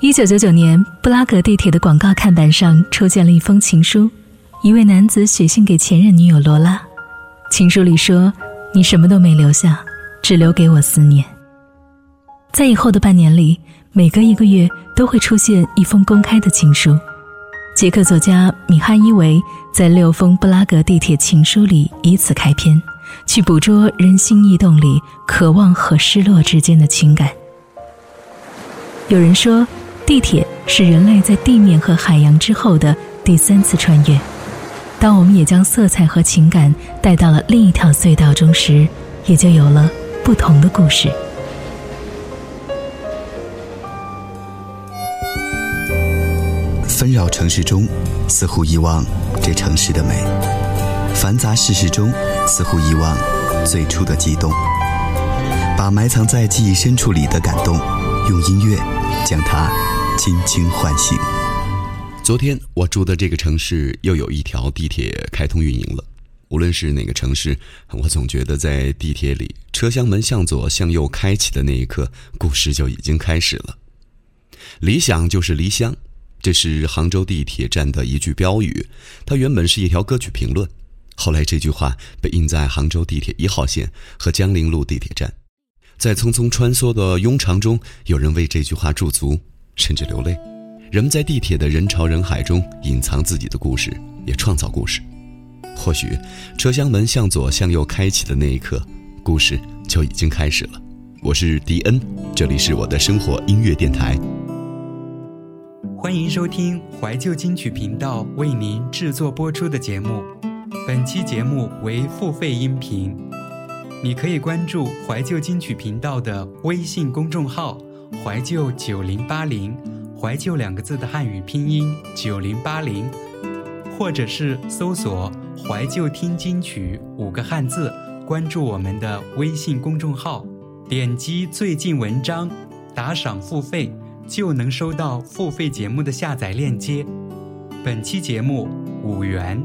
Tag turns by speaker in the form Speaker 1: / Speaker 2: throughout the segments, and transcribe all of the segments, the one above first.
Speaker 1: 一九九九年，布拉格地铁的广告看板上出现了一封情书，一位男子写信给前任女友罗拉。情书里说：“你什么都没留下，只留给我思念。”在以后的半年里，每隔一个月都会出现一封公开的情书。捷克作家米哈伊维在六封布拉格地铁情书里以此开篇，去捕捉人心异动里渴望和失落之间的情感。有人说。地铁是人类在地面和海洋之后的第三次穿越。当我们也将色彩和情感带到了另一条隧道中时，也就有了不同的故事。
Speaker 2: 纷扰城市中，似乎遗忘这城市的美；繁杂世事中，似乎遗忘最初的悸动。把埋藏在记忆深处里的感动，用音乐将它。轻轻唤醒。
Speaker 3: 昨天我住的这个城市又有一条地铁开通运营了。无论是哪个城市，我总觉得在地铁里，车厢门向左向右开启的那一刻，故事就已经开始了。理想就是离乡，这是杭州地铁站的一句标语。它原本是一条歌曲评论，后来这句话被印在杭州地铁一号线和江陵路地铁站。在匆匆穿梭的庸常中，有人为这句话驻足。甚至流泪，人们在地铁的人潮人海中隐藏自己的故事，也创造故事。或许，车厢门向左向右开启的那一刻，故事就已经开始了。我是迪恩，这里是我的生活音乐电台。
Speaker 4: 欢迎收听怀旧金曲频道为您制作播出的节目。本期节目为付费音频，你可以关注怀旧金曲频道的微信公众号。怀旧九零八零，怀旧两个字的汉语拼音九零八零，或者是搜索“怀旧听金曲”五个汉字，关注我们的微信公众号，点击最近文章，打赏付费，就能收到付费节目的下载链接。本期节目五元，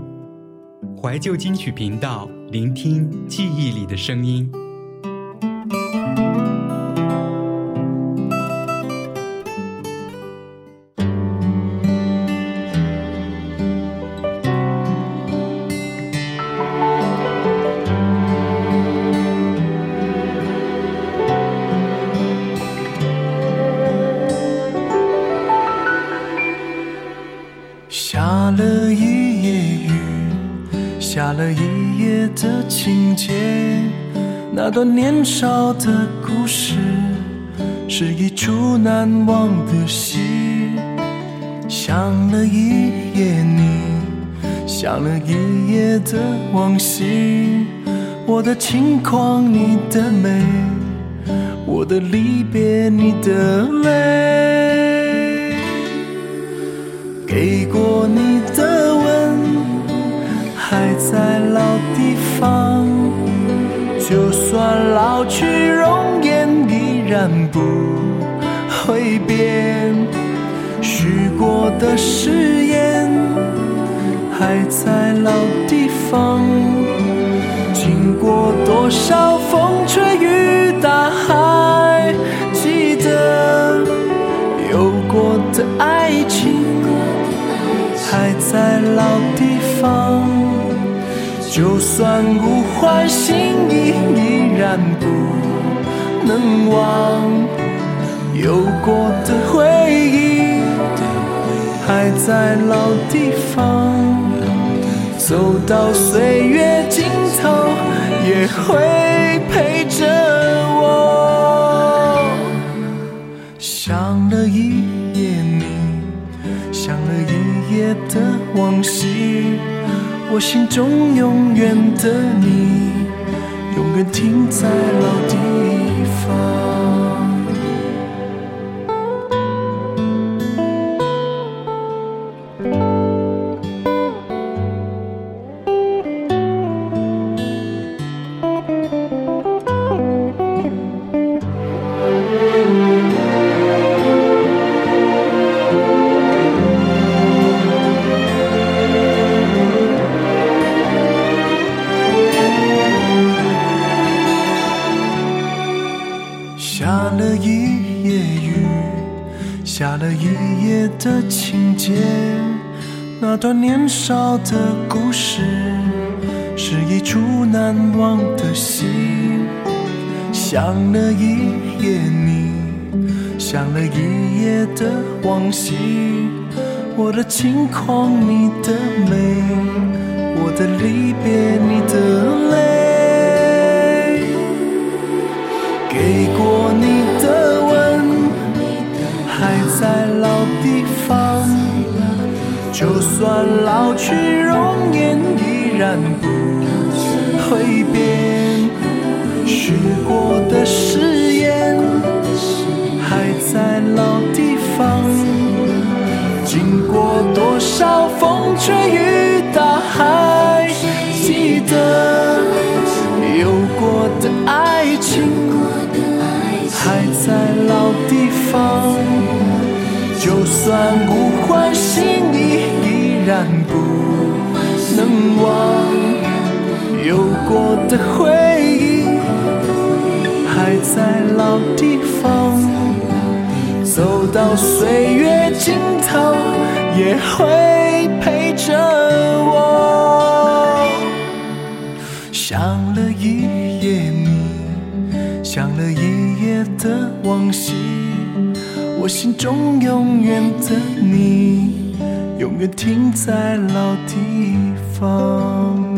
Speaker 4: 怀旧金曲频道，聆听记忆里的声音。
Speaker 5: 下了一夜雨，下了一夜的情节那段年少的故事，是一出难忘的戏。想了一夜你，想了一夜的往昔。我的轻狂，你的美；我的离别，你的泪。给过你会变。许过的誓言还在老地方。经过多少风吹雨打，还记得有过的爱情还在老地方。就算物换星移，依然不能忘。有过的回忆还在老地方，走到岁月尽头也会陪着我。想了一夜你，想了一夜的往昔。我心中永远的你，永远停在老一夜的情节，那段年少的故事，是一出难忘的戏。想了一夜你，想了一夜的往昔，我的轻狂你的美，我的离别你的就算老去容颜依然不会变。许过的誓言还在老地方，经过多少风吹雨打，还记得有过的爱情还在老地方。就算物换星移，然不能忘有过的回忆。还在老地方，走到岁月尽头，也会陪着我。想了一夜你，想了一夜的往昔，我心中永远的你，永远停在老地方。